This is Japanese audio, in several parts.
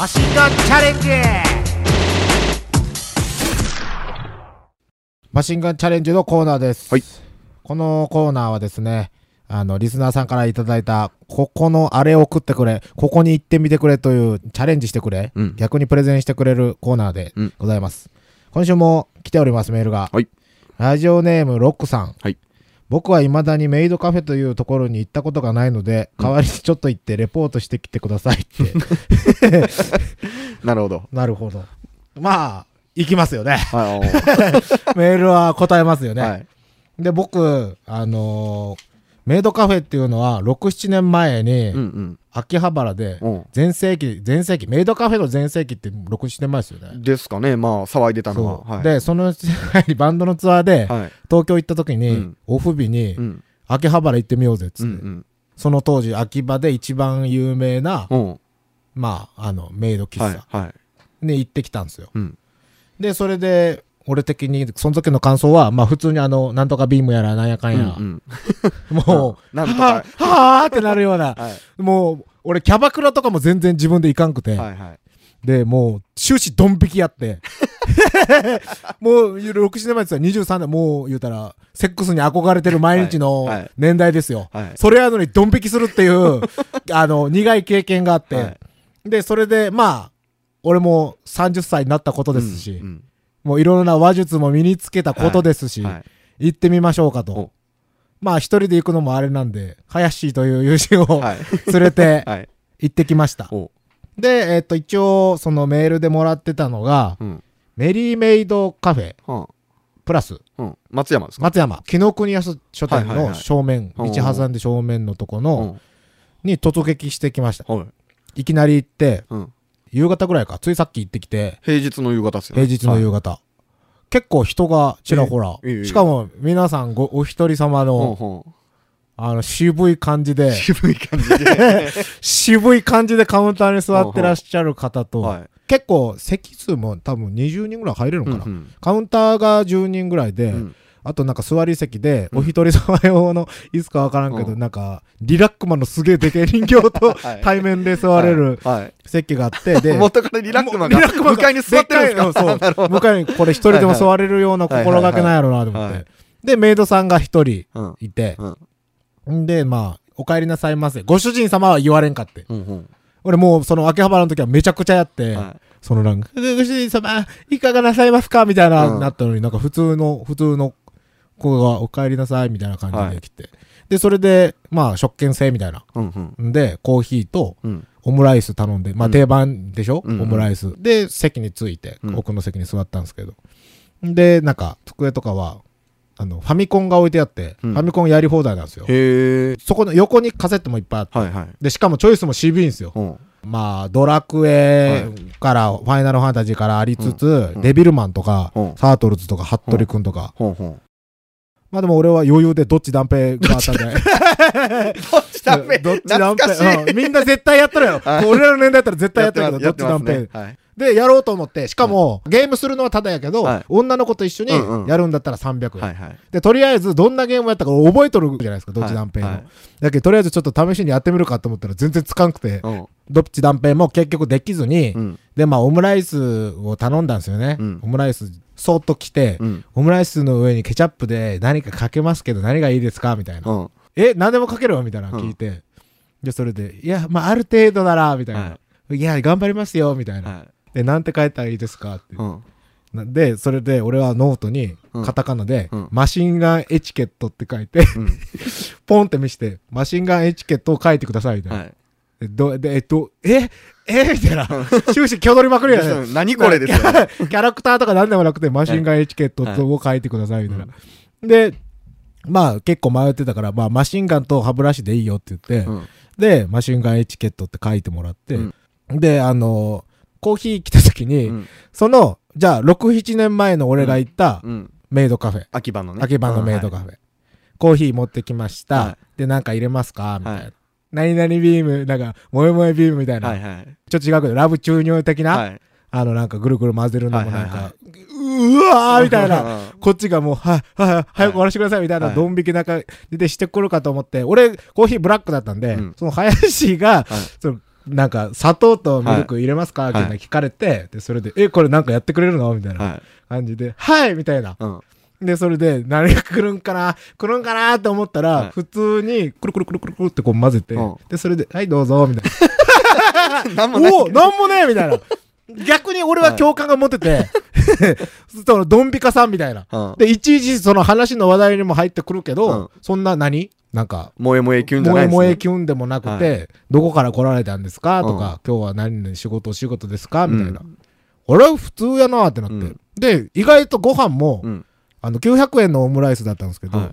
マシンガンチャレンジマシンガンチャレンジのコーナーです。はいこのコーナーはですね、あの、リスナーさんからいただいた、ここのあれを食ってくれ、ここに行ってみてくれというチャレンジしてくれ、うん逆にプレゼンしてくれるコーナーでうんございます。今週も来ております、メールが。はいラジオネームロックさん。はい僕は未だにメイドカフェというところに行ったことがないので、うん代わりにちょっと行ってレポートしてきてくださいって。なるほど。なるほど。まあ、行きますよね。はい メールは答えますよね。はい。で、僕、あのーメイドカフェっていうのは、6、7年前に、秋葉原で、うん。全盛期、全盛期、メイドカフェの全盛期って6、7年前ですよね。ですかね。まあ、騒いでたのは。はい。で、その際バンドのツアーで、はい。東京行った時に、うんオフ日に、うん。秋葉原行ってみようぜっつって、うんうん。その当時、秋葉で一番有名な、うん。まあ、あの、メイド喫はい茶。はい。に行ってきたんですよ。うん。で、それで、俺的に、その時の感想は、まあ普通にあの、なんとかビームやらなんやかんや、うん もう、なんとか。はぁ、はぁってなるような、はい。もう、俺キャバクラとかも全然自分で行かんくて、はいはい。で、もう、終始ドン引きやって、もう、6、7年前って言ったら23年、もう言うたら、セックスに憧れてる毎日の年代ですよ。はい。それやのにドン引きするっていう、あの、苦い経験があって、はい。で、それで、まあ、俺も30歳になったことですし、うんもういろいろな話術も身につけたことですし、うんはい。行ってみましょうかとお。まあ一人で行くのもあれなんで、林という友人をはい。連れて はい。行ってきました。おで、えっと、一応、そのメールでもらってたのが、うん。メリーメイドカフェはプラス、あうん。松山ですか？松山、紀ノ国屋書店のはいはいはい正面、うん道挟んで正面のとこうの、ん。に突撃してきました。はい。いきなり行って、うん。夕方ぐらいか、ついさっき行ってきて、平日の夕方ですよね。平日の夕方。方。結構人がちらほらええええ。しかも皆さんごお一人様ほんの、ほんあの、渋い感じで、渋い感じで。渋い感じでカウンターに座ってらっしゃる方と、はい。結構席数も多分20人ぐらい入れるのかな、うんカウンターが10人ぐらいで、うんあとなんか座り席で、うんお一人様用のいつかわからんけど、うんなんかリラックマンのすげえでけえ人形と はい対面で座れるはい。席があって、で、元からリラックマンがリラックマンが向かいに座ってるんですか？そう。向かいにこれ一人でも座れるような心がけなんやろうなと思って。で、メイドさんが一人うん。いて、うん。んで、まあ、お帰りなさいませ。ご主人様は言われんかって。俺もうその秋葉原の時はめちゃくちゃやって、はそのなんか、ご主人様、いかがなさいますか？みたいな、うんなったのになんか普通の、普通の子がお帰りなさいみたいな感じで来て。で、それで、まあ、食券制みたいな。い。うんうん。んで、コーヒーとうん。オムライス頼んで、まあうん定番でしょ、うんオムライス。で、席に着いて、うん奥の席に座ったんですけど。で、なんか、机とかは、あの、ファミコンが置いてあって、うんファミコンやり放題なんですよ。へえ。そこの横にカセットもいっぱいあって、はいはい。で、しかもチョイスも CB んですよ。うん。まあ、ドラクエから、ファイナルファンタジーからありつつ、うんデビルマンとか、うんサートルズとか、ハットリくんとか。まあでも俺は余裕でどっち断平があった。どっちだめ どっち断平、うんみんな絶対やってるよ。はい俺らの年代だったら絶対やってるけど、どっち断平。ねはい。で、やろうと思って、しかも、ゲームするのはただやけど、はい女の子と一緒にうんうんやるんだったら300円。はいはい。で、とりあえず、どんなゲームやったか覚えとるじゃないですか、どっち断平の。はいはいだけど、とりあえずちょっと試しにやってみるかと思ったら全然つかんくて、うん。どっち断平も結局できずに、うん。で、まあ、オムライスを頼んだんですよね。うんオムライス、そっと来て、うん。オムライスの上にケチャップで何かかけますけど何がいいですかみたいな。うん。え、何でもかけるよみたいな聞いて。で、それで、いや、まあ、ある程度なら、みたいな。、はいや、頑張りますよ、みたいな。はい。で、なんて書いたらいいですかって。うん。なで、それで、俺はノートに、うんカタカナで、うんマシンガンエチケットって書いて、うん。ポンって見して、マシンガンエチケットを書いてください、みたいな。はい。で、どでえっと、ええみたいな。終始挙取りまくりやね。何これですよね。キャラクターとか何でもなくて、マシンガンエチケットを書いてください、みたいな。で、まあ結構迷ってたから、まあマシンガンと歯ブラシでいいよって言って、うん。で、マシンガンエチケットって書いてもらって、うんで、あの、コーヒー来た時に、うん。その、じゃあ、6、7年前の俺が行ったうん。メイドカフェ、秋葉のね。秋葉のメイドカフフェ、コーヒー持ってきました。はで、なんか入れますか？みたいな。はい何々ビーム、なんか、萌え萌えビームみたいな。はいはい。ちょっと違うけど、ラブ注入的な、はい。あの、なんかぐるぐる混ぜるのもなんか、はいはうわーみたいな。な。こっちがもう、はい、はい、早く終わらせてくださいみたいな、はいドン引き中でしてくるかと思って、俺、コーヒーブラックだったんで、うんその林が、はいそのなんか、砂糖とミルク入れますかみたいな聞かれて、で、それで、え、これなんかやってくれるの？みたいなはい。感じで、はいみたいな。うん。で、それで、何が来るんかな来るんかなって思ったら、はい普通に、くるくるくるくるくるってこう混ぜて、うんで、それで、はい、どうぞ、みたいな んもな。ない。おおなんもねえみたいな。逆に俺は共感が持ってて、その、ドンビカさんみたいな。うん。で、いちいちその話の話題にも入ってくるけど、うんそんな何？なんか、萌え萌えキュンじゃないですね。萌えキュンでもなくて、はどこから来られたんですか？とうんか、今日は何々仕事お仕事ですか？みたいな。うん俺は普通やなってなって、うんで、意外とご飯も、うん。あの、900円のオムライスだったんですけど、はい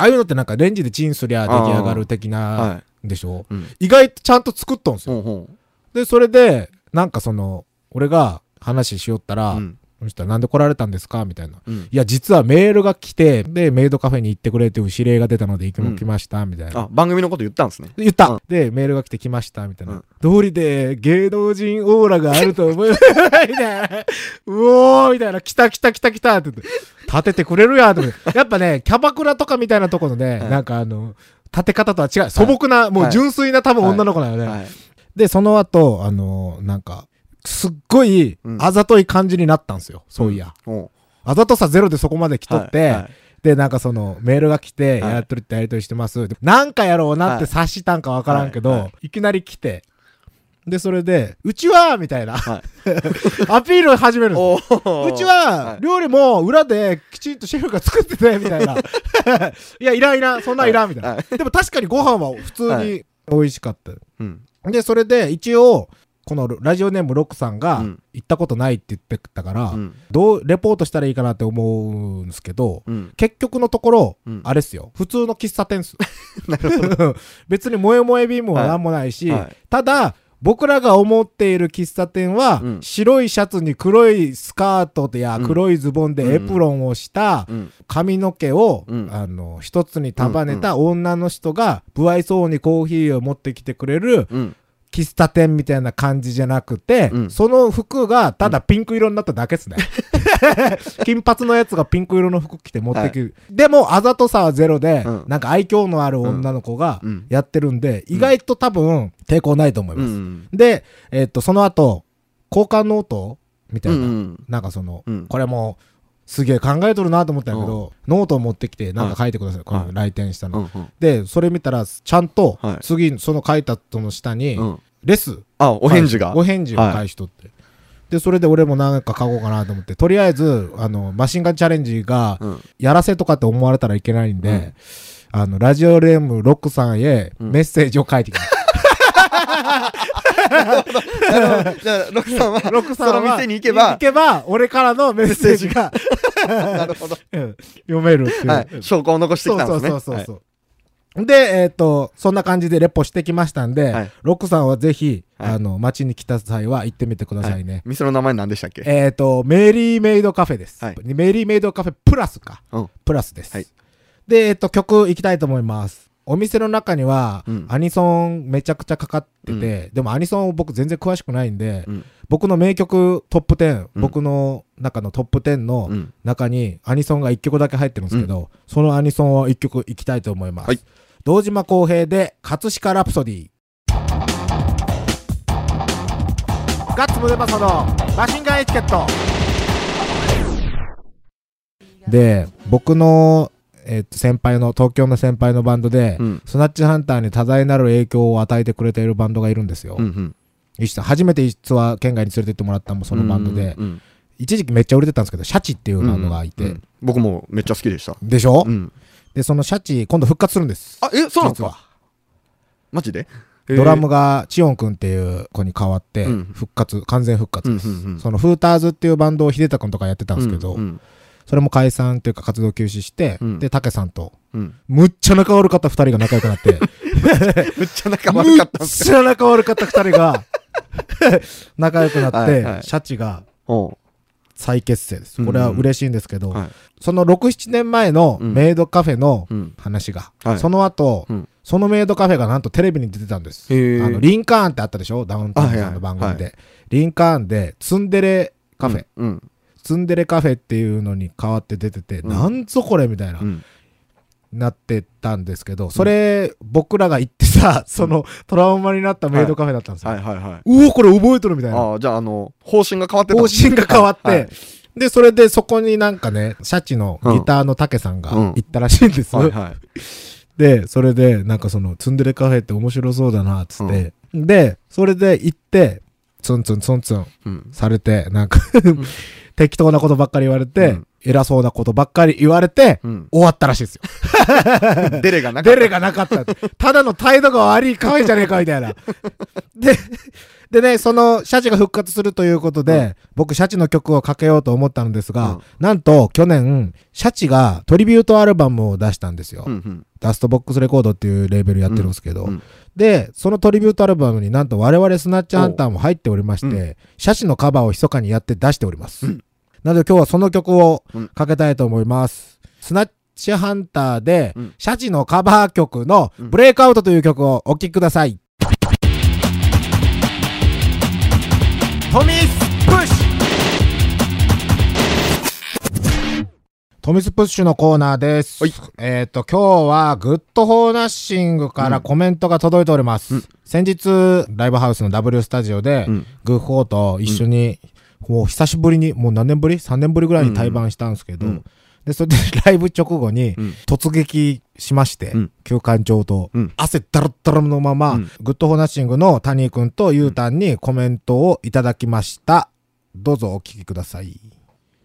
ああいうのってなんかレンジでチンすりゃ出来上がる的な、はでしょ？い。うん。意外とちゃんと作っとんすよ。ほんほん。で、それで、なんかその、俺が話しよったら、うん。そしたらなんで来られたんですか？みたいな。うん。いや、実はメールが来て、で、メイドカフェに行ってくれっていう指令が出たので行くの来ました、みたいな。あ、番組のこと言ったんですね。で言った、うんで、メールが来て来ました、みたいな。うん通りで芸能人オーラがあると思います、みたいな。うおーみたいな。来た来た来た来たって言って。立ててくれるやんと思って。やっぱね、キャバクラとかみたいなところね、はいなんかあの、立て方とは違う。素朴な、もう純粋な多分女の子なのね。はい。で、その後、あの、なんか、すっごいうん。あざとい感じになったんですよ。そういや。ほあざとさゼロでそこまで来うとって、はい。はいで、なんかその、メールが来て、はい。やっとりってやりとりしてます。でなんかやろうなって察したんかわからんけど、はい。いはい。きなり来て、で、それで、うちはみたいな、はい。アピールを始めるうちは、はい。料理も裏できちんとシェフが作ってて、みたいな。いや、いらんいらん、そんなんいらん、みたいな。はい。でも確かにご飯は普通に美味しかった。うん。で、それで一応、このラジオネームロックさんがうん行ったことないって言ってたから、うん。どう、レポートしたらいいかなって思うんですけど、うん。結局のところ、うんあれっすよ。普通の喫茶店っす。別に萌え萌えビームはなんもないし、はいただ、僕らが思っている喫茶店は、うん白いシャツに黒いスカートやうん黒いズボンでエプロンをしたうん。髪の毛を、うんあの、一つに束ねた女の人が、不愛想にコーヒーを持ってきてくれるうん。喫茶店みたいな感じじゃなくて、うんその服がただピンク色になっただけっすね。金髪のやつがピンク色の服着て持ってくる。でも、あざとさはゼロで、うんなんか愛嬌のある女の子がうんやってるんで、意外と多分抵抗ないと思います。うん。で、えっと、その後、交換ノートみたいな、うん。なんかその、うんこれもう、すげえ考えとるなと思ったんやけど、ノートを持ってきて、なんか書いてください。この来店したの。うん。で、それ見たら、ちゃんとはい、次、その書いたとの下に、うん。レス。あ、お返事が。お返事を返しとって。で、それで俺もなんか書こうかなと思って、とりあえず、あの、マシンガンチャレンジが、うん。やらせとかって思われたらいけないんで、うんあの、ラジオレームロックさんへうんメッセージを書いてきます。じゃあ、ロクさんは、ロックさんは、その店に行けば行けば、俺からのメッセージが なるほど。うん読めるっていう。はい。証拠を残してきたんですね。そうそうそうそう。で、えっ、と、そんな感じでレポしてきましたんで、はいロックさんはぜひ、はいあの、街に来た際は行ってみてくだはいさいね。店の名前何でしたっけ？えっ、と、メリーメイドカフェです。はいメリーメイドカフェプラスか？うんプラスです。はいで、えっ、と、曲行きたいと思います。お店の中には、うんアニソンめちゃくちゃかかってて、でもアニソン僕全然詳しくないんで、うん。僕の名曲トップ10、うん僕の中のトップ10のうん。中にアニソンが1曲だけ入ってるんですけど、そのアニソンを1曲いきたいと思います。はい堂島康平で葛飾ラプソディ。ガッツムデパソのマシンガンエチケット。で、僕の、えっと先輩の、東京の先輩のバンドで、うん。スナッチハンターに多大なる影響を与えてくれているバンドがいるんですよ。うん。うん。初めて実は県外に連れてってもらったのもそのバンドで、うん。一時期めっちゃ売れてたんですけど、シャチっていうバンドがいて、うん僕もめっちゃ好きでした。でしょ、うん。で、そのシャチ、今度復活するんです。あ、え、そうなんですか？マジで？ドラムがチオンくんっていう子に変わってうん、復活、完全復活。です。そのフーターズっていうバンドを秀太くんとかやってたんですけど、それも解散っていうか活動休止して、うん。で、竹さんと、うん。むっちゃ仲悪かった二人が仲良くなって、めっちゃ仲悪かったんむっちゃ仲悪かった二人が、仲良くなって、シャチが再結成です。うんこれは嬉しいんですけど、はい。その6、7年前のうんメイドカフェのうん。話が、はいその後、うんそのメイドカフェがなんとテレビに出てたんです。あの、リンカーンってあったでしょ？ダウンタウンさんの番組で。あはいはリンカーンで、ツンデレカフェ、うん。ツンデレカフェっていうのに変わって出てて、うんなんぞこれみたいな。うん。なってたんですけど、それ、僕らが行ってさ、その、トラウマになったメイドカフェだったんですよ。はいはいはい。うお、これ覚えとるみたいな。ああ、じゃあ、あの、方針が変わってた方針が変わって、はいで、それでそこになんかね、シャチのギターの竹さんがうん行ったらしいんです。はいはい。で、それで、なんかその、ツンデレカフェって面白そうだな、つって。で、それで行って、ツンツンツンツンうん。されて、なんか 適当なことばっかり言われて、うん偉そうなことばっかり言われて、うん。終わったらしいですよ。デレがなかった。デレがなかった。ただの態度が悪いカフェじゃねえか、みたいな。で、でね、その、シャチが復活するということで、うん僕、シャチの曲をかけようと思ったのですが、うんなんと、去年、シャチがトリビュートアルバムを出したんですよ。うんうん。ダストボックスレコードっていうレーベルやってるんですけど、うんうんで、そのトリビュートアルバムになんと我々スナッチハンターも入っておりまして、うシャチのカバーを密かにやって出しております。うんなので今日はその曲をうんかけたいと思います。スナッチハンターで、うんシャチのカバー曲のうんブレイクアウトという曲をお聴きください。トミスプッシュトミスプッシュのコーナーです。はいえっ、と、今日は Good 4 Nothing からコメントが届いております。うん先日、ライブハウスの W スタジオで、うんグッフォーと一緒に、もう久しぶりに、もう何年ぶり ?3 年ぶりぐらいに対バンしたんですけど、うん。で、それで ライブ直後にうん。突撃しまして、うん。休館長と、うん。汗ダラッダラのまま、うん。 Good 4 Nothing の谷君とゆうたんにコメントをいただきました。どうぞお聞きください。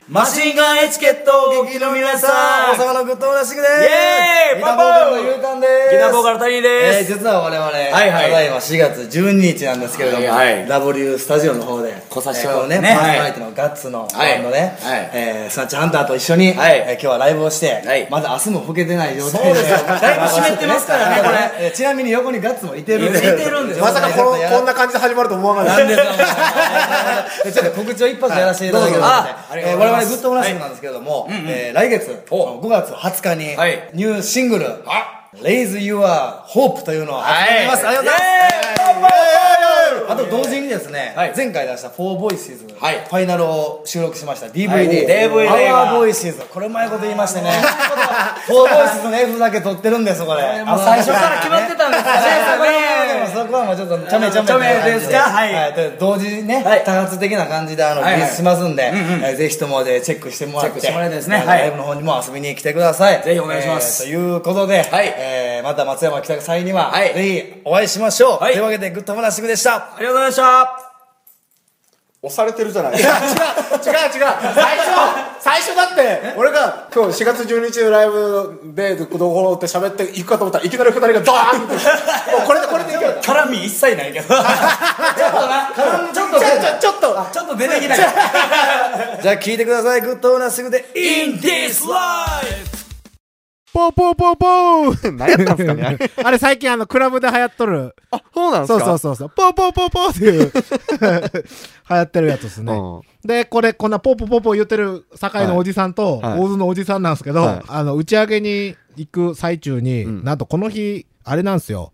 マシンガンエチケットお聞きの皆さん。大阪のグッドオーナーシグでイエーイギターボーカルのゆうたんです。ギターボーカルタニーえーです、実は我々、いはい。ただいま4月12日なんですけれども、はいはい。W スタジオの方で、来させてえーこのね、ねパーソナリティのガッツのはいバンドね、はい。えースナッチハンターと一緒に、はい。えー今日はライブをして、はい。まだ明日も吹けてない状態で、そうですよ。だいぶ湿ってますからねこれ。えーちなみに横にガッツもいてるんで、いてるんですよ。まさかこのこんな感じで始まると思わなかった。なんでちょっと告知を一発やらせていただければはいとあありがえー我々とうございます Good 4 Nothing なんですけれども、えー来月お。5月20日にはい。ニューシングルあ「Raise Your Hope」というのを発売します、はい。ありがとうございます。あと同時にですね、はい。前回出した「4 Voices」はい。ファイナルを収録しました。DVD、はい。DVD が。Our Voices これうまいこと言いましてね「4 Voices」の F だけ取ってるんですこれ。最初から決まってたんですよね そこはもうちょっとちゃめちゃめちゃめで。すか？はい。で同時にね、はい。多発的な感じであの、はいはいしますんで、うんうんえーぜひともでチェックしてもらってチェックしてもらいたいですね。あのはい。ライブの方にも遊びに来てください。ぜひお願いします。えーということで、はい。えーまた松山来た際には、はい。ぜひお会いしましょう、はい。というわけでグッドモナシングでした。ありがとうございました押されてるじゃない 違う違う違う。最初最初だって俺が今日4月12日のライブでどこどこって喋って行くかと思ったらいきなり二人がドーンって。もうこれでこれでいける。絡み一切ないけど。ちょっとなちょっとちょっとちょっと。出てきたじゃあ聞いてください。 Good 4 Nothing で。In this life ポーポーポーポー。何やったんすかねあれ。最近あのクラブで流行っとる。あそうなんですそうかそうそうそう。ポーポーポーポーっていう。流行ってるやつですね。うん。でこれこんなポーポーポーポー言ってる堺のおじさんとはい。大津のおじさんなんですけど、はい。あの打ち上げに行く最中に、うん。なんとこの日あれなんですよ。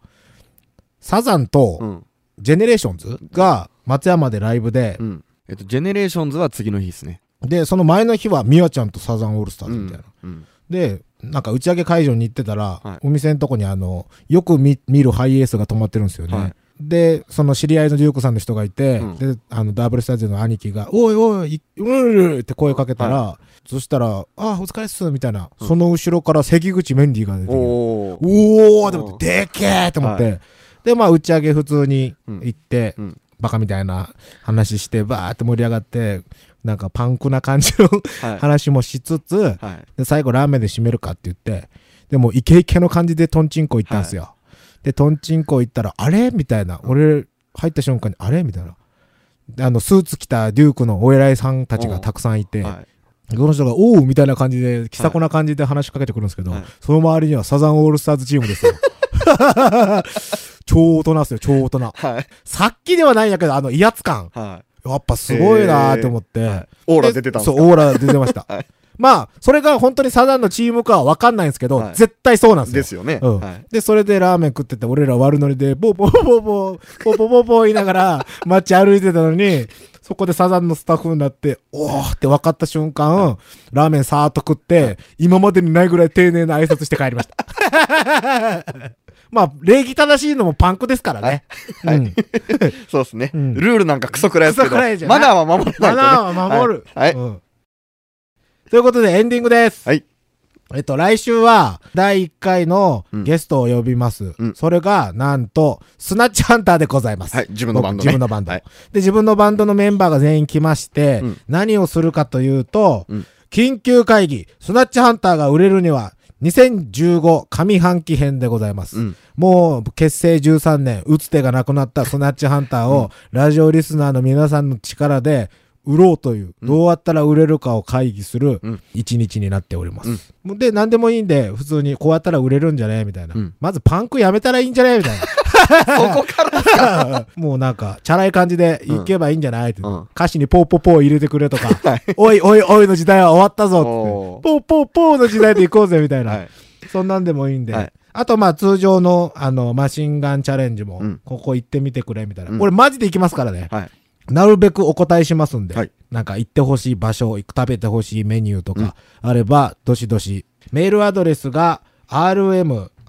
サザンと、うん。ジェネレーションズが松山でライブで、うん。えっとジェネレーションズは次の日ですね。で、その前の日はミワちゃんとサザンオールスターズみたいな。うん。で、なんか打ち上げ会場に行ってたら、はい。お店のとこにあの、よく見見るハイエースが止まってるんですよね。はい。で、その知り合いのデュークさんの人がいて、うん。で、あの、ダブルスタジオの兄貴が、おいおい、いうるるって声かけたら、そしたら、あ、お疲れっす、みたいな、その後ろから関口メンディーが出てきて、おー。って思って、でけーって思って、で、まあ、打ち上げ普通に行って、うん。バカみたいな話して、バーって盛り上がって、なんかパンクな感じのはい話もしつつ、はいで最後ラーメンで締めるかって言って、でもイケイケの感じでトンチンコ行ったんですよ。で、トンチンコ行ったら、あれ？みたいな。俺、入った瞬間に、あれ？みたいな。であの、スーツ着たデュークのお偉いさんたちがたくさんいて、はいこの人が、おうみたいな感じで、気さこな感じで話しかけてくるんですけど、はいその周りにはサザンオールスターズチームですよ。超大人ですよ、超大人。はいさっきではないんやけど、あの威圧感。はいやっぱすごいなーって思って。オーラ出てたんですか？そう、オーラ出てました。はいまあ、それが本当にサザンのチームかは分かんないんですけど、はい絶対そうなんですよ。ですよねうんはいで、それでラーメン食ってて、俺ら悪ノリで、ボーボーボーボー、ボーボーボーボー言いながら街歩いてたのに、そこでサザンのスタッフになって、おーって分かった瞬間、ラーメンさーっと食って、今までにないぐらい丁寧な挨拶して帰りました。まあ、礼儀正しいのもパンクですからね。はい。うん。そうですね。うん。ルールなんかクソくらいですけど、いじゃない。マナーは守れないと、ね。マナーは守る。はい。はい。うん。ということでエンディングです。はい。えっと、来週は第1回のうん。ゲストを呼びます。うん。それが、なんと、スナッチハンターでございます。はい。自分のバンドね。僕自分のバンド、はい。で、自分のバンドのメンバーが全員来まして、うん。何をするかというと、うん。緊急会議、スナッチハンターが売れるには、2015上半期編でございます。うん。もう結成13年、打つ手がなくなったスナッチハンターを、ラジオリスナーの皆さんの力で売ろうという、うん。どうやったら売れるかを会議するうん。一日になっております。もうで、何でもいいんで、普通にこうやったら売れるんじゃねみたいな、うん。まずパンクやめたらいいんじゃねみたいな。そこから、もうなんか、チャラい感じでいけばいいんじゃないって、うん歌詞にポーポーポー入れてくれとか、はいおいおいおいの時代は終わったぞってポーポーポーの時代で行こうぜみたいな。はい。そんなんでもいいんで。はいあと、まあ、通常の、あの、マシンガンチャレンジもうん、ここ行ってみてくれ、みたいな。うんこれマジで行きますからね。はい。なるべくお答えしますんで。はいなんか行ってほしい場所、食べてほしいメニューとかあれば、どしどし。メールアドレスが、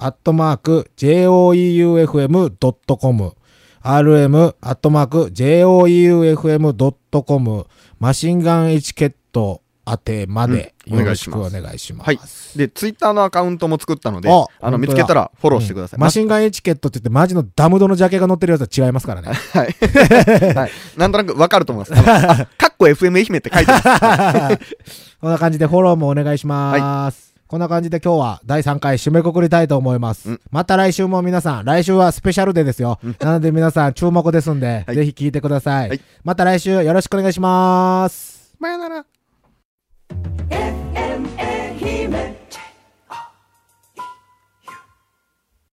rm.joeufm.com rm.joeufm.com マシンガンエチケット宛てまでうんよろしくおお願願いします。はい。で、ツイッターのアカウントも作ったので、ああの、見つけたらフォローしてください。うんマシンガンエチケットって言ってマジのダムドのジャケが載ってるやつは違いますからね。はい。はい。なんとなくわかると思います。かっこ FM 愛媛って書いてます。こんな感じでフォローもお願いします。こんな感じで今日は第3回締めくくりたいと思います。うんまた来週も皆さん、来週はスペシャルデーですよ。なので皆さん注目ですんで、はいぜひ聞いてください,、はいまた来週よろしくお願いします。さよなら。